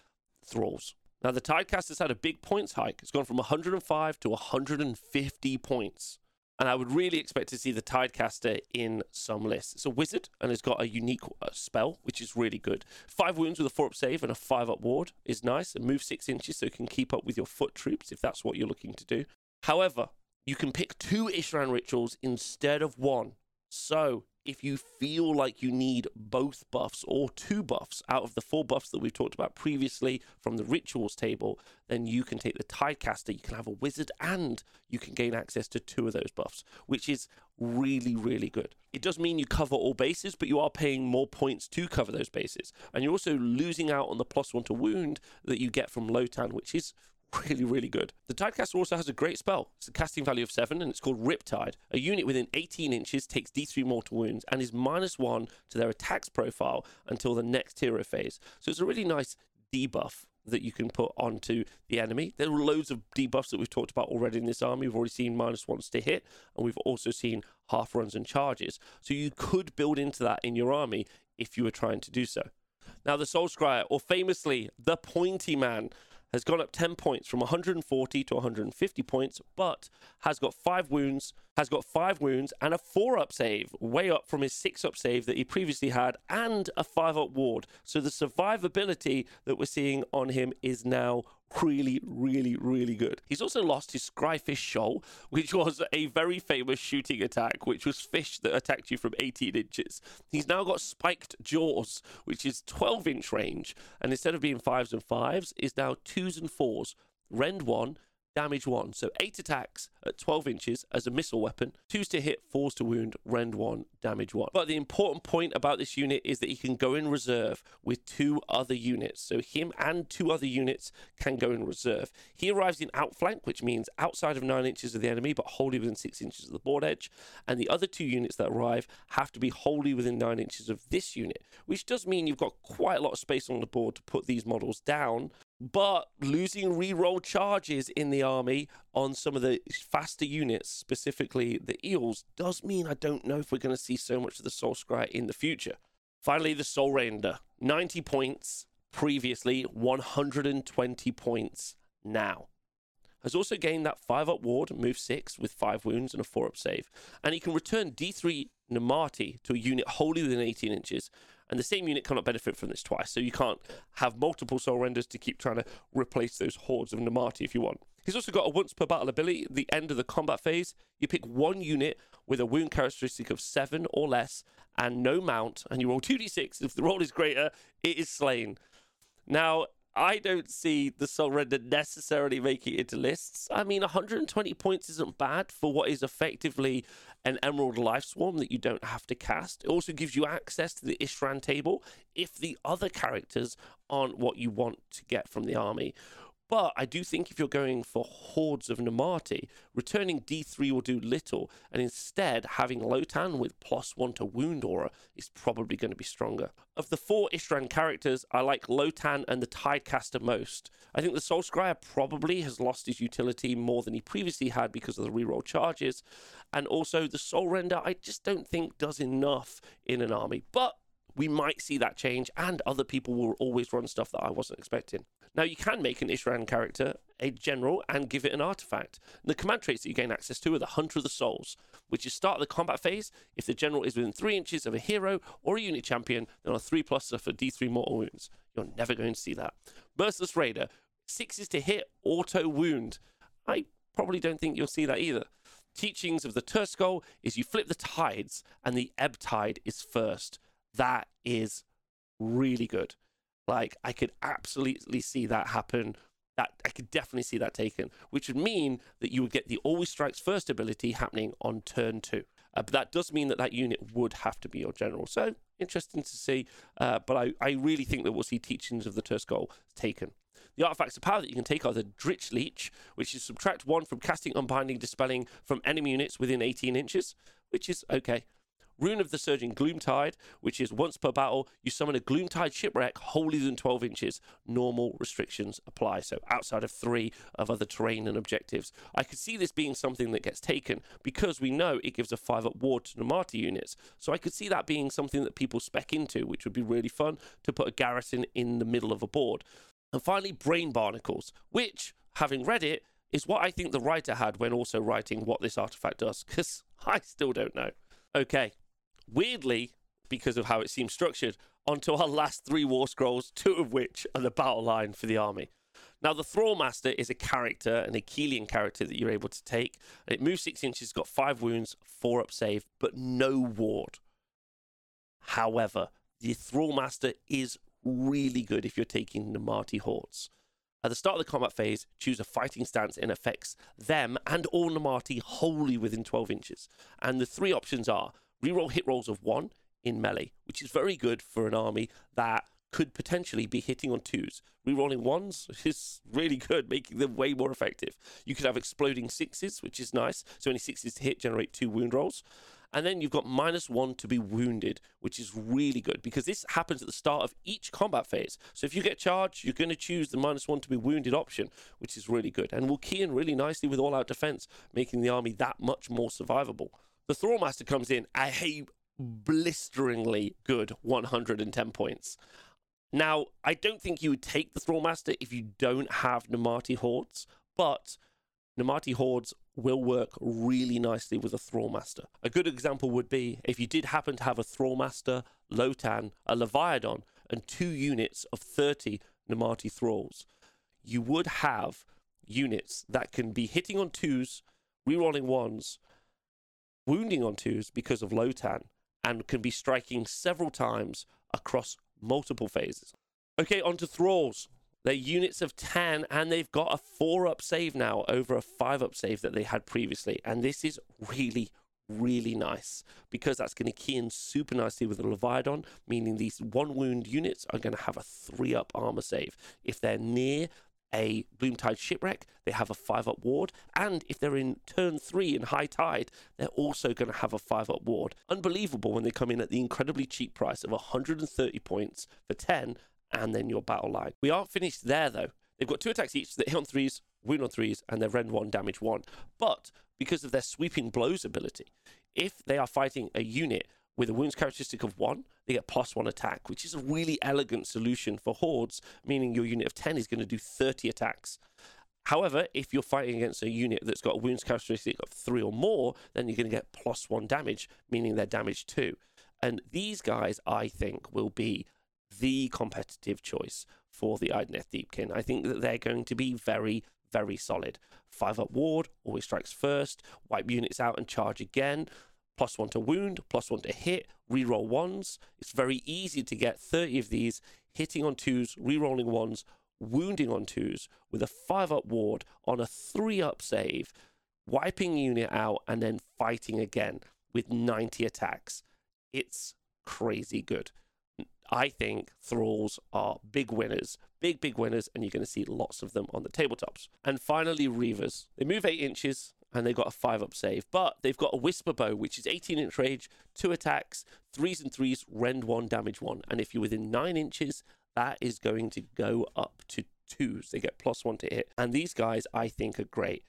thralls. Now, the Tidecast has had a big points hike. It's gone from 105 to 150 points. And I would really expect to see the Tidecaster in some lists. It's a wizard and it's got a unique uh, spell, which is really good. Five wounds with a four up save and a five up ward is nice. And move six inches so you can keep up with your foot troops if that's what you're looking to do. However, you can pick two Isharann rituals instead of one. So if you feel like you need both buffs or two buffs out of the four buffs that we've talked about previously from the rituals table, then you can take the Tidecaster, you can have a wizard, and you can gain access to two of those buffs, which is really, really good. It does mean you cover all bases, but you are paying more points to cover those bases. And you're also losing out on the plus one to wound that you get from Lotann, which is really, really good. The Tidecaster also has a great spell. It's a casting value of 7 and it's called Riptide. A unit within 18 inches takes d3 mortal wounds and is minus 1 to their attacks profile until the next hero phase. So it's a really nice debuff that you can put onto the enemy. There are loads of debuffs that we've talked about already in this army. We've already seen minus ones to hit, and we've also seen half runs and charges. So you could build into that in your army if you were trying to do so. Now, the Soul Scryer, or famously, the Pointy Man, has gone up 10 points from 140 to 150 points, but has got five wounds, has got five wounds and a four up save, way up from his six up save that he previously had, and a five up ward. So the survivability that we're seeing on him is now really, really, really good. He's also lost his Scryfish Shoal, which was a very famous shooting attack, which was fish that attacked you from 18 inches. He's now got Spiked Jaws, which is 12 inch range, and instead of being fives and fives, is now twos and fours. Rend 1, damage 1. So 8 attacks at 12 inches as a missile weapon, 2s to hit, 4s to wound, rend 1, damage 1. But the important point about this unit is that he can go in reserve with two other units. So him and two other units can go in reserve. He arrives in outflank, which means outside of 9 inches of the enemy, but wholly within 6 inches of the board edge. And the other two units that arrive have to be wholly within 9 inches of this unit, which does mean you've got quite a lot of space on the board to put these models down but losing reroll charges in the army on some of the faster units, specifically the eels, does mean I don't know if we're going to see so much of the Soul Scry in the future. Finally, the Soul Render 90 points previously, 120 points now. Has also gained that 5 up ward, move 6 with 5 wounds and a 4 up save. And he can return D3 Namarti to a unit wholly within 18 inches and the same unit cannot benefit from this twice. So you can't have multiple soul renders to keep trying to replace those hordes of Namarti if you want. He's also got a once per battle ability. At the end of the combat phase, you pick one unit with a wound characteristic of seven or less and no mount, and you roll 2d6. If the roll is greater, it is slain. Now, I don't see the Soul Render necessarily making it into lists. I mean, 120 points isn't bad for what is effectively an Emerald Life Swarm that you don't have to cast. It also gives you access to the Isharann table if the other characters aren't what you want to get from the army. But I do think if you're going for hordes of Namarti, returning D3 will do little, and instead having Lotann with plus one to wound aura is probably going to be stronger. Of the four Isharann characters, I like Lotann and the Tidecaster most. I think the Soul Scryer probably has lost his utility more than he previously had because of the reroll charges, and also the Soul Render I just don't think does enough in an army. But we might see that change, and other people will always run stuff that I wasn't expecting. Now, you can make an Isharann character a general and give it an artifact. And the command traits that you gain access to are the Hunter of the Souls, which is start of the combat phase. If the general is within three inches of a hero or a unit champion, then on 3 plus for D3 mortal wounds. You're never going to see that. Merciless Raider, sixes to hit, auto wound. I probably don't think you'll see that either. Teachings of the Turskull is you flip the tides and the ebb tide is first. That is really good. Like I could absolutely see that happen. That I could definitely see that taken, which would mean that you would get the always strikes first ability happening on turn two. Uh, but that does mean that that unit would have to be your general. So interesting to see. Uh, but I, I really think that we'll see teachings of the Turskull taken. The artifacts of power that you can take are the Dritch Leech, which is subtract one from casting, unbinding, dispelling from enemy units within 18 inches, which is okay. Rune of the Surging Gloomtide, which is once per battle, you summon a Gloomtide shipwreck wholly than 12 inches. Normal restrictions apply, so outside of three of other terrain and objectives. I could see this being something that gets taken because we know it gives a 5 up ward to Namarti units. So I could see that being something that people spec into, which would be really fun to put a garrison in the middle of a board. And finally, Brain Barnacles, which, having read it, is what I think the writer had when also writing what this artifact does, because I still don't know. Okay, weirdly, because of how it seems structured, onto our last three War Scrolls, two of which are the battle line for the army. Now, the Thrallmaster is a character, an Akhelian character that you're able to take. It moves six inches, got five wounds, four up save, but no ward. However, the Thrallmaster is really good if you're taking Namarti hordes. At the start of the combat phase, choose a fighting stance and affects them and all Namarti wholly within 12 inches. And the three options are reroll hit rolls of one in melee, which is very good for an army that could potentially be hitting on twos. Rerolling ones is really good, making them way more effective. You could have exploding sixes, which is nice. So any sixes to hit generate two wound rolls. And then you've got minus one to be wounded, which is really good because this happens at the start of each combat phase. So if you get charged, you're going to choose the minus one to be wounded option, which is really good. And will key in really nicely with all out defense, making the army that much more survivable. The Thrallmaster comes in a blisteringly good 110 points. Now, I don't think you would take the Thrallmaster if you don't have Namarti hordes, but Namarti hordes will work really nicely with a Thrallmaster. A good example would be if you did happen to have a Thrallmaster, Lotann, a Leviadon, and two units of 30 Namarti Thralls you would have units that can be hitting on twos, rerolling ones, wounding on twos because of Lotann, and can be striking several times across multiple phases. Okay, on to Thralls. They're units of 10, and they've got a 4 up save now over a 5 up save that they had previously. And this is really, really nice because that's going to key in super nicely with the Leviadon, meaning these one wound units are going to have a 3 up armor save. If they're near a Gloomtide shipwreck, they have a 5 up ward. And if they're in turn 3 in high tide, they're also going to have a 5 up ward. Unbelievable when they come in at the incredibly cheap price of 130 points for 10 and then your battle line. We aren't finished there though. They've got two attacks each that hit on threes, wound on threes, and they're rend one, damage one. But because of their sweeping blows ability, if they are fighting a unit with a wounds characteristic of one, they get plus one attack, which is a really elegant solution for hordes, meaning your unit of 10 is going to do 30 attacks. However, if you're fighting against a unit that's got a wounds characteristic of three or more, then you're going to get plus one damage, meaning they're damage two. And these guys, I think, will be the competitive choice for the Idoneth Deepkin. I think that they're going to be very, very solid. Five up ward, always strikes first, wipe units out and charge again. Plus one to wound, plus one to hit, reroll ones. It's very easy to get 30 of these hitting on twos, rerolling ones, wounding on twos with a five up ward on a three up save, wiping unit out, and then fighting again with 90 attacks. It's crazy good. I think Thralls are big winners, big, big winners, and you're going to see lots of them on the tabletops. And finally, Reavers. They move eight inches and they've got a five up save, but they've got a Whisper Bow, which is 18 inch range, two attacks, threes and threes, rend one, damage one. And if you're within nine inches, that is going to go up to twos. They get plus one to hit. And these guys, I think, are great.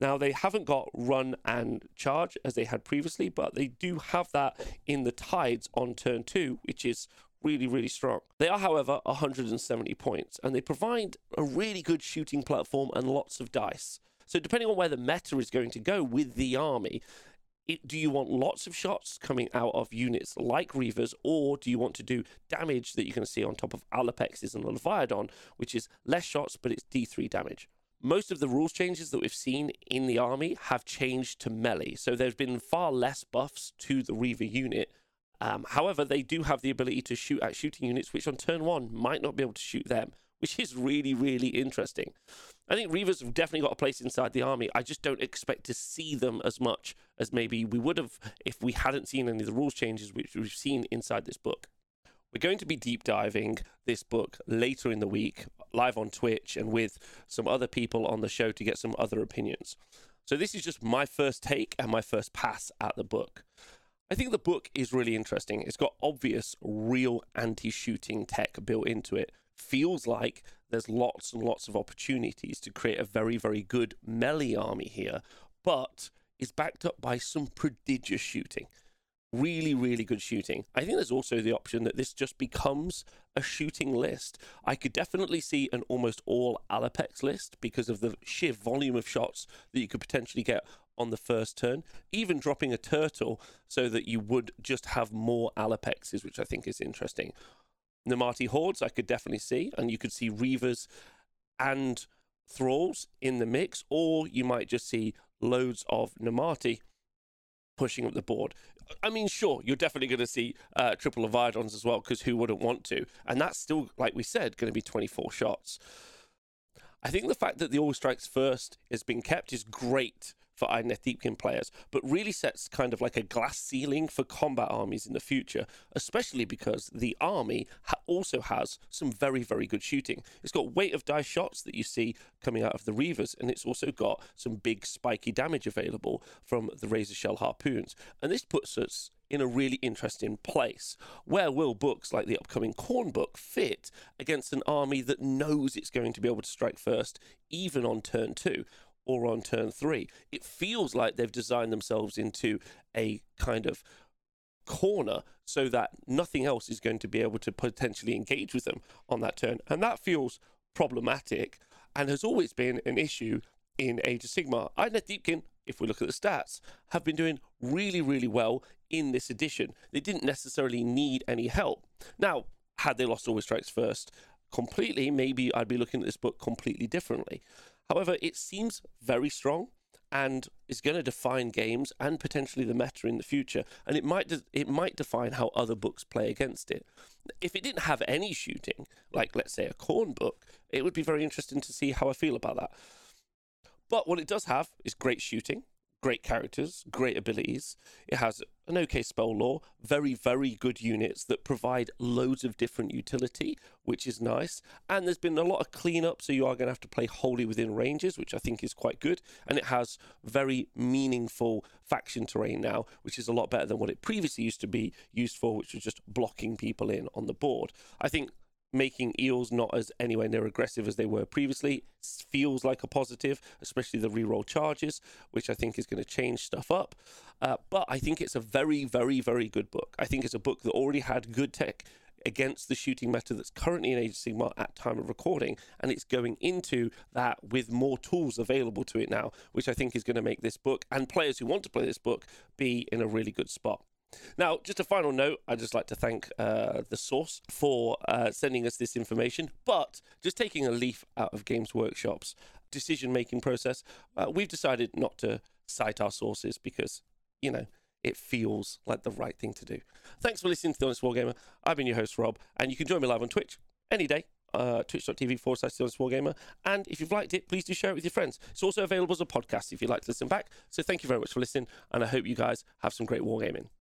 Now, they haven't got run and charge as they had previously, but they do have that in the tides on turn two, which is really, really strong. They are, however, 170 points, and they provide a really good shooting platform and lots of dice. So, depending on where the meta is going to go with the army, it, do you want lots of shots coming out of units like Reavers, or do you want to do damage that you can see on top of Allopexes and Leviadon, which is less shots, but it's D3 damage? Most of the rules changes that we've seen in the army have changed to melee, so there's been far less buffs to the Reaver unit. Um, however, they do have the ability to shoot at shooting units, which on turn one might not be able to shoot them, which is really, really interesting. I think Reavers have definitely got a place inside the army. I just don't expect to see them as much as maybe we would have if we hadn't seen any of the rules changes which we've seen inside this book. We're going to be deep diving this book later in the week, live on Twitch, and with some other people on the show to get some other opinions. So, this is just my first take and my first pass at the book. I think the book is really interesting. It's got obvious, real anti shooting tech built into it. Feels like there's lots and lots of opportunities to create a very, very good melee army here, but is backed up by some prodigious shooting. Really, really good shooting. I think there's also the option that this just becomes a shooting list. I could definitely see an almost all Allopex list because of the sheer volume of shots that you could potentially get on the first turn, even dropping a turtle so that you would just have more Allopexes, which I think is interesting. Namarti hordes, I could definitely see, and you could see Reavers and Thralls in the mix, or you might just see loads of Namarti pushing up the board. I mean, sure, you're definitely going to see uh, triple Leviadons as well, because who wouldn't want to? And that's still, like we said, going to be 24 shots. I think the fact that the All Strikes First has been kept is great for Idoneth Deepkin players, but really sets kind of like a glass ceiling for combat armies in the future, especially because the army ha- also has some very, very good shooting. It's got weight of die shots that you see coming out of the Reavers, and it's also got some big spiky damage available from the Razor Shell harpoons. And this puts us in a really interesting place. Where will books like the upcoming Khorne book fit against an army that knows it's going to be able to strike first, even on turn two? Or on turn three. It feels like they've designed themselves into a kind of corner so that nothing else is going to be able to potentially engage with them on that turn. And that feels problematic and has always been an issue in Age of Sigmar. Idoneth Deepkin, if we look at the stats, have been doing really, really well in this edition. They didn't necessarily need any help. Now, had they lost Always Strikes first, completely, maybe I'd be looking at this book completely differently. However, it seems very strong and is going to define games and potentially the meta in the future. And it might de- it might define how other books play against it. If it didn't have any shooting, like let's say a Khorne book, it would be very interesting to see how I feel about that. But what it does have is great shooting, great characters, great abilities. It has an okay spell lore, very, very good units that provide loads of different utility, which is nice. And there's been a lot of cleanup, so you are going to have to play wholly within ranges, which I think is quite good. And it has very meaningful faction terrain now, which is a lot better than what it previously used to be used for, which was just blocking people in on the board. I think making eels not as anywhere near aggressive as they were previously feels like a positive, especially the reroll charges, which I think is going to change stuff up. Uh, but I think it's a very, very, very good book. I think it's a book that already had good tech against the shooting meta that's currently in Age of at time of recording, and it's going into that with more tools available to it now, which I think is going to make this book and players who want to play this book be in a really good spot. Now, just a final note, I'd just like to thank uh, the source for uh, sending us this information, but just taking a leaf out of Games Workshop's decision making process, uh, we've decided not to cite our sources because, you know, it feels like the right thing to do. Thanks for listening to The Honest Wargamer. I've been your host, Rob, and you can join me live on Twitch any day uh, twitch.tv forward slash The Wargamer. And if you've liked it, please do share it with your friends. It's also available as a podcast if you'd like to listen back. So thank you very much for listening, and I hope you guys have some great wargaming.